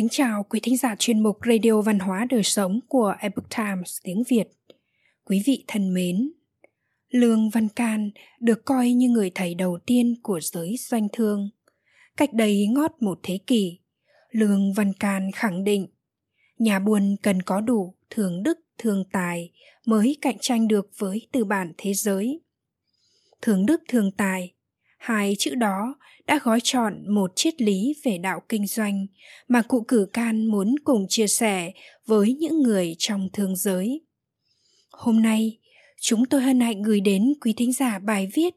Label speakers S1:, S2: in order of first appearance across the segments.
S1: kính chào quý thính giả chuyên mục Radio Văn hóa Đời Sống của Epoch Times tiếng Việt. Quý vị thân mến, Lương Văn Can được coi như người thầy đầu tiên của giới doanh thương. Cách đây ngót một thế kỷ, Lương Văn Can khẳng định nhà buôn cần có đủ thường đức thường tài mới cạnh tranh được với tư bản thế giới. Thường đức thường tài, hai chữ đó đã gói chọn một triết lý về đạo kinh doanh mà cụ cử can muốn cùng chia sẻ với những người trong thương giới. Hôm nay, chúng tôi hân hạnh gửi đến quý thính giả bài viết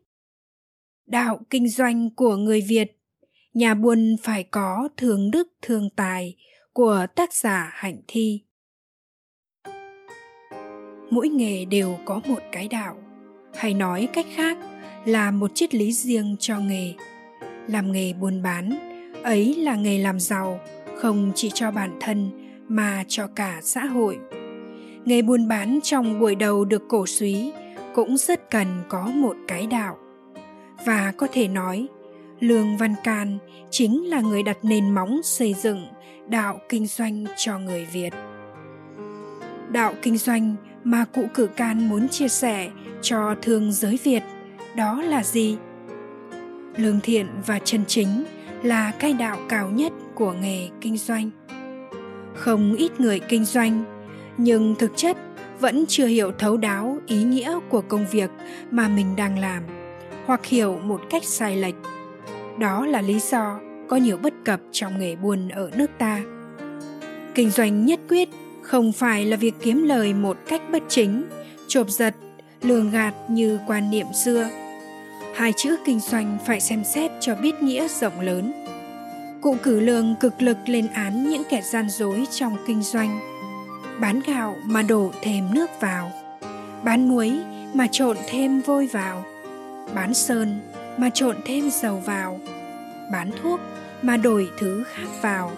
S1: Đạo kinh doanh của người Việt, nhà buôn phải có thường đức thương tài của tác giả Hạnh Thi. Mỗi nghề đều có một cái đạo, hay nói cách khác là một triết lý riêng cho nghề làm nghề buôn bán. Ấy là nghề làm giàu, không chỉ cho bản thân mà cho cả xã hội. Nghề buôn bán trong buổi đầu được cổ suý cũng rất cần có một cái đạo. Và có thể nói, lương văn can chính là người đặt nền móng xây dựng đạo kinh doanh cho người việt. Đạo kinh doanh mà cụ cử can muốn chia sẻ cho thương giới việt đó là gì? Lương thiện và chân chính là cái đạo cao nhất của nghề kinh doanh. Không ít người kinh doanh, nhưng thực chất vẫn chưa hiểu thấu đáo ý nghĩa của công việc mà mình đang làm hoặc hiểu một cách sai lệch. Đó là lý do có nhiều bất cập trong nghề buôn ở nước ta. Kinh doanh nhất quyết không phải là việc kiếm lời một cách bất chính, chộp giật, lường gạt như quan niệm xưa hai chữ kinh doanh phải xem xét cho biết nghĩa rộng lớn. Cụ cử lương cực lực lên án những kẻ gian dối trong kinh doanh. Bán gạo mà đổ thêm nước vào. Bán muối mà trộn thêm vôi vào. Bán sơn mà trộn thêm dầu vào. Bán thuốc mà đổi thứ khác vào.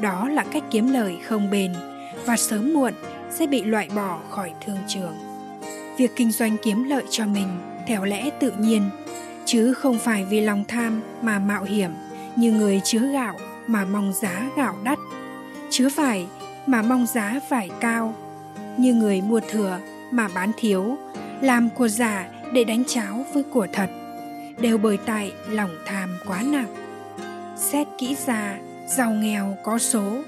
S1: Đó là cách kiếm lời không bền và sớm muộn sẽ bị loại bỏ khỏi thương trường. Việc kinh doanh kiếm lợi cho mình theo lẽ tự nhiên, chứ không phải vì lòng tham mà mạo hiểm, như người chứa gạo mà mong giá gạo đắt. Chứa vải mà mong giá vải cao, như người mua thừa mà bán thiếu, làm của giả để đánh cháo với của thật, đều bởi tại lòng tham quá nặng. Xét kỹ ra, giàu nghèo có số,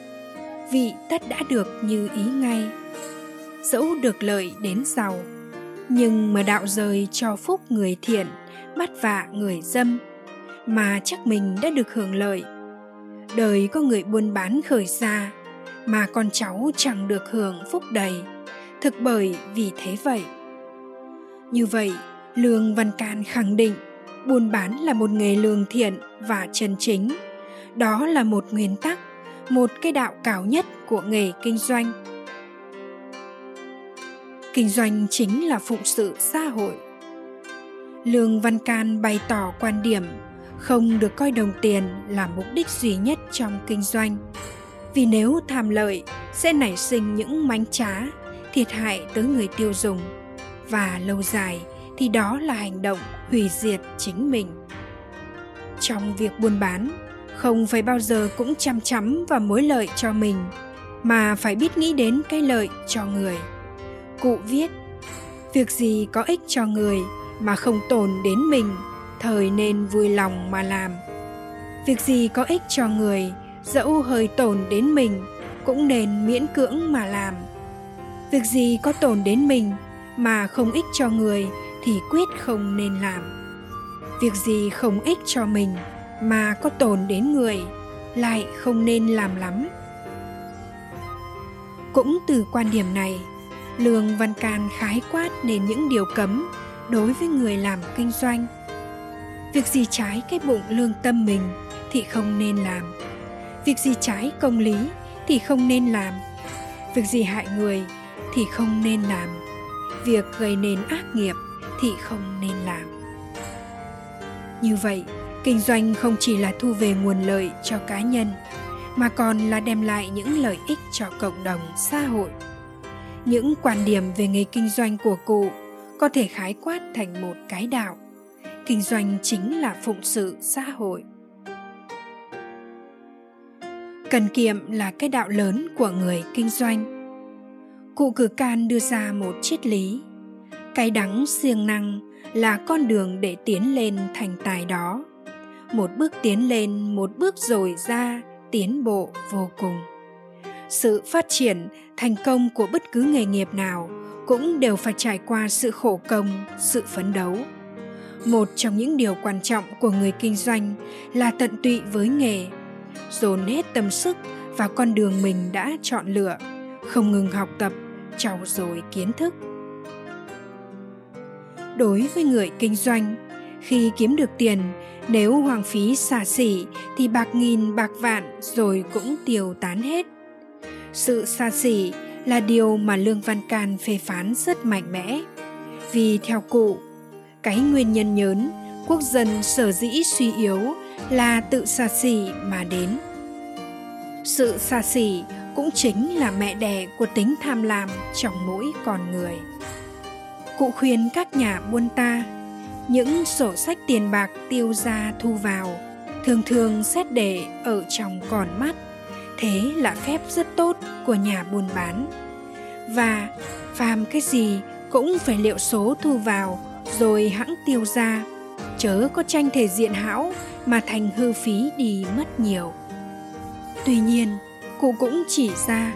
S1: vị tất đã được như ý ngay, dẫu được lợi đến giàu nhưng mà đạo rời cho phúc người thiện bắt vạ người dâm, mà chắc mình đã được hưởng lợi. Đời có người buôn bán khởi ra mà con cháu chẳng được hưởng phúc đầy, thực bởi vì thế vậy. Như vậy, lương văn can khẳng định, buôn bán là một nghề lương thiện và chân chính. Đó là một nguyên tắc, một cái đạo cao nhất của nghề kinh doanh kinh doanh chính là phụng sự xã hội. Lương văn can bày tỏ quan điểm không được coi đồng tiền là mục đích duy nhất trong kinh doanh, vì nếu tham lợi sẽ nảy sinh những mánh trá, thiệt hại tới người tiêu dùng, và lâu dài thì đó là hành động hủy diệt chính mình. Trong việc buôn bán, không phải bao giờ cũng chăm chắm vào mối lợi cho mình, mà phải biết nghĩ đến cái lợi cho người cụ viết, việc gì có ích cho người mà không tổn đến mình, thời nên vui lòng mà làm. Việc gì có ích cho người, dẫu hơi tổn đến mình, cũng nên miễn cưỡng mà làm. Việc gì có tổn đến mình mà không ích cho người thì quyết không nên làm. Việc gì không ích cho mình mà có tổn đến người lại không nên làm lắm. Cũng từ quan điểm này lương văn can khái quát nên những điều cấm đối với người làm kinh doanh. Việc gì trái cái bụng lương tâm mình thì không nên làm. Việc gì trái công lý thì không nên làm. Việc gì hại người thì không nên làm. Việc gây nên ác nghiệp thì không nên làm. Như vậy, kinh doanh không chỉ là thu về nguồn lợi cho cá nhân, mà còn là đem lại những lợi ích cho cộng đồng, xã hội những quan điểm về nghề kinh doanh của cụ có thể khái quát thành một cái đạo. Kinh doanh chính là phụng sự xã hội. Cần kiệm là cái đạo lớn của người kinh doanh. Cụ cử can đưa ra một triết lý. Cái đắng siêng năng là con đường để tiến lên thành tài đó. Một bước tiến lên, một bước rồi ra tiến bộ vô cùng sự phát triển, thành công của bất cứ nghề nghiệp nào cũng đều phải trải qua sự khổ công, sự phấn đấu. Một trong những điều quan trọng của người kinh doanh là tận tụy với nghề, dồn hết tâm sức vào con đường mình đã chọn lựa, không ngừng học tập, trau dồi kiến thức. Đối với người kinh doanh, khi kiếm được tiền, nếu hoang phí xả xỉ thì bạc nghìn, bạc vạn rồi cũng tiêu tán hết sự xa xỉ là điều mà lương văn can phê phán rất mạnh mẽ. Vì theo cụ, cái nguyên nhân nhớn, quốc dân sở dĩ suy yếu là tự xa xỉ mà đến. Sự xa xỉ cũng chính là mẹ đẻ của tính tham lam trong mỗi con người. Cụ khuyên các nhà buôn ta, những sổ sách tiền bạc tiêu ra thu vào, thường thường xét để ở trong còn mắt, thế là phép rất tốt của nhà buôn bán. Và phàm cái gì cũng phải liệu số thu vào rồi hãng tiêu ra, chớ có tranh thể diện hão mà thành hư phí đi mất nhiều. Tuy nhiên, cụ cũng chỉ ra,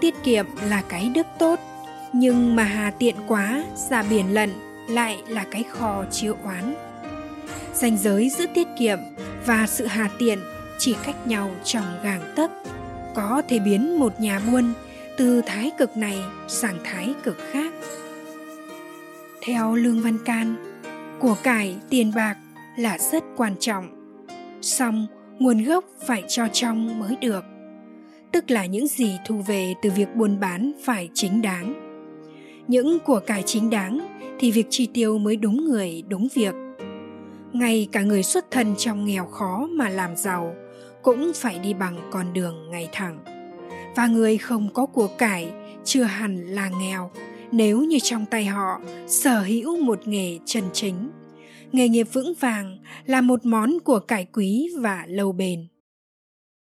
S1: tiết kiệm là cái đức tốt, nhưng mà hà tiện quá, ra biển lận lại là cái kho chiếu oán. Ranh giới giữa tiết kiệm và sự hà tiện chỉ cách nhau trong gàng tấc có thể biến một nhà buôn từ thái cực này sang thái cực khác. Theo lương văn can, của cải tiền bạc là rất quan trọng, song nguồn gốc phải cho trong mới được, tức là những gì thu về từ việc buôn bán phải chính đáng. Những của cải chính đáng thì việc chi tiêu mới đúng người, đúng việc. Ngay cả người xuất thân trong nghèo khó mà làm giàu cũng phải đi bằng con đường ngày thẳng. Và người không có của cải, chưa hẳn là nghèo, nếu như trong tay họ sở hữu một nghề chân chính. Nghề nghiệp vững vàng là một món của cải quý và lâu bền.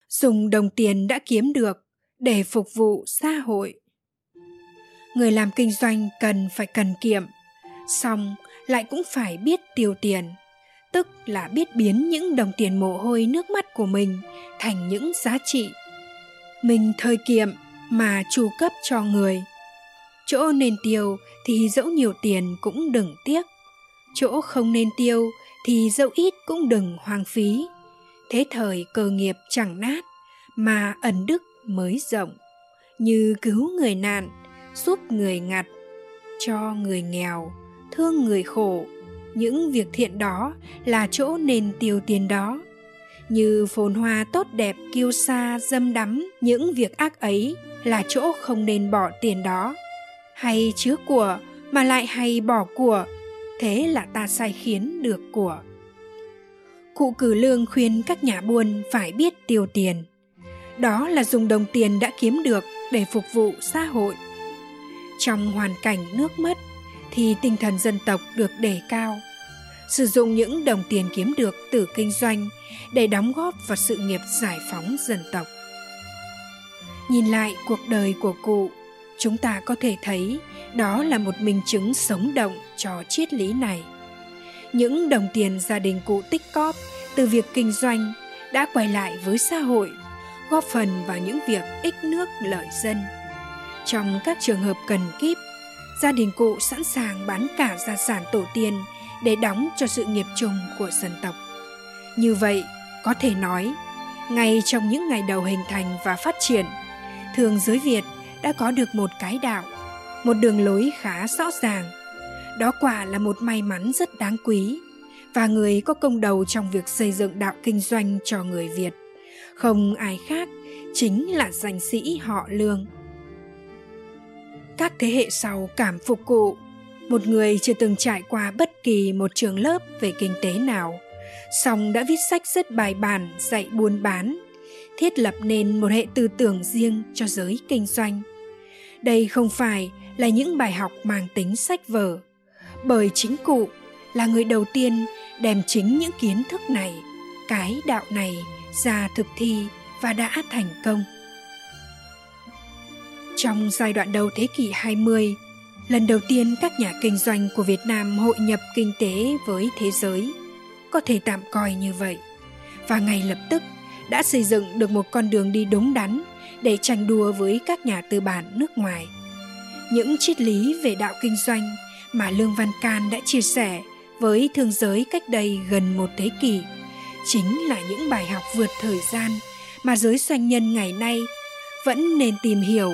S1: Dùng đồng tiền đã kiếm được để phục vụ xã hội. Người làm kinh doanh cần phải cần kiệm xong lại cũng phải biết tiêu tiền tức là biết biến những đồng tiền mồ hôi nước mắt của mình thành những giá trị. Mình thời kiệm mà chu cấp cho người. Chỗ nên tiêu thì dẫu nhiều tiền cũng đừng tiếc. Chỗ không nên tiêu thì dẫu ít cũng đừng hoang phí. Thế thời cơ nghiệp chẳng nát mà ẩn đức mới rộng. Như cứu người nạn, giúp người ngặt, cho người nghèo, thương người khổ những việc thiện đó là chỗ nên tiêu tiền đó. Như phồn hoa tốt đẹp kiêu sa dâm đắm những việc ác ấy là chỗ không nên bỏ tiền đó. Hay chứa của mà lại hay bỏ của, thế là ta sai khiến được của. Cụ cử lương khuyên các nhà buôn phải biết tiêu tiền. Đó là dùng đồng tiền đã kiếm được để phục vụ xã hội. Trong hoàn cảnh nước mất thì tinh thần dân tộc được đề cao. Sử dụng những đồng tiền kiếm được từ kinh doanh để đóng góp vào sự nghiệp giải phóng dân tộc. Nhìn lại cuộc đời của cụ, chúng ta có thể thấy đó là một minh chứng sống động cho triết lý này. Những đồng tiền gia đình cụ tích cóp từ việc kinh doanh đã quay lại với xã hội, góp phần vào những việc ích nước lợi dân. Trong các trường hợp cần kíp gia đình cụ sẵn sàng bán cả gia sản tổ tiên để đóng cho sự nghiệp chung của dân tộc. Như vậy, có thể nói, ngay trong những ngày đầu hình thành và phát triển, thường giới việt đã có được một cái đạo, một đường lối khá rõ ràng. Đó quả là một may mắn rất đáng quý và người có công đầu trong việc xây dựng đạo kinh doanh cho người việt. Không ai khác chính là danh sĩ họ lương các thế hệ sau cảm phục cụ, một người chưa từng trải qua bất kỳ một trường lớp về kinh tế nào song đã viết sách rất bài bản, dạy buôn bán, thiết lập nên một hệ tư tưởng riêng cho giới kinh doanh đây không phải là những bài học mang tính sách vở, bởi chính cụ là người đầu tiên đem chính những kiến thức này, cái đạo này ra thực thi và đã thành công. Trong giai đoạn đầu thế kỷ 20, lần đầu tiên các nhà kinh doanh của Việt Nam hội nhập kinh tế với thế giới, có thể tạm coi như vậy. Và ngay lập tức đã xây dựng được một con đường đi đúng đắn để tranh đua với các nhà tư bản nước ngoài. Những triết lý về đạo kinh doanh mà Lương Văn Can đã chia sẻ với thương giới cách đây gần một thế kỷ chính là những bài học vượt thời gian mà giới doanh nhân ngày nay vẫn nên tìm hiểu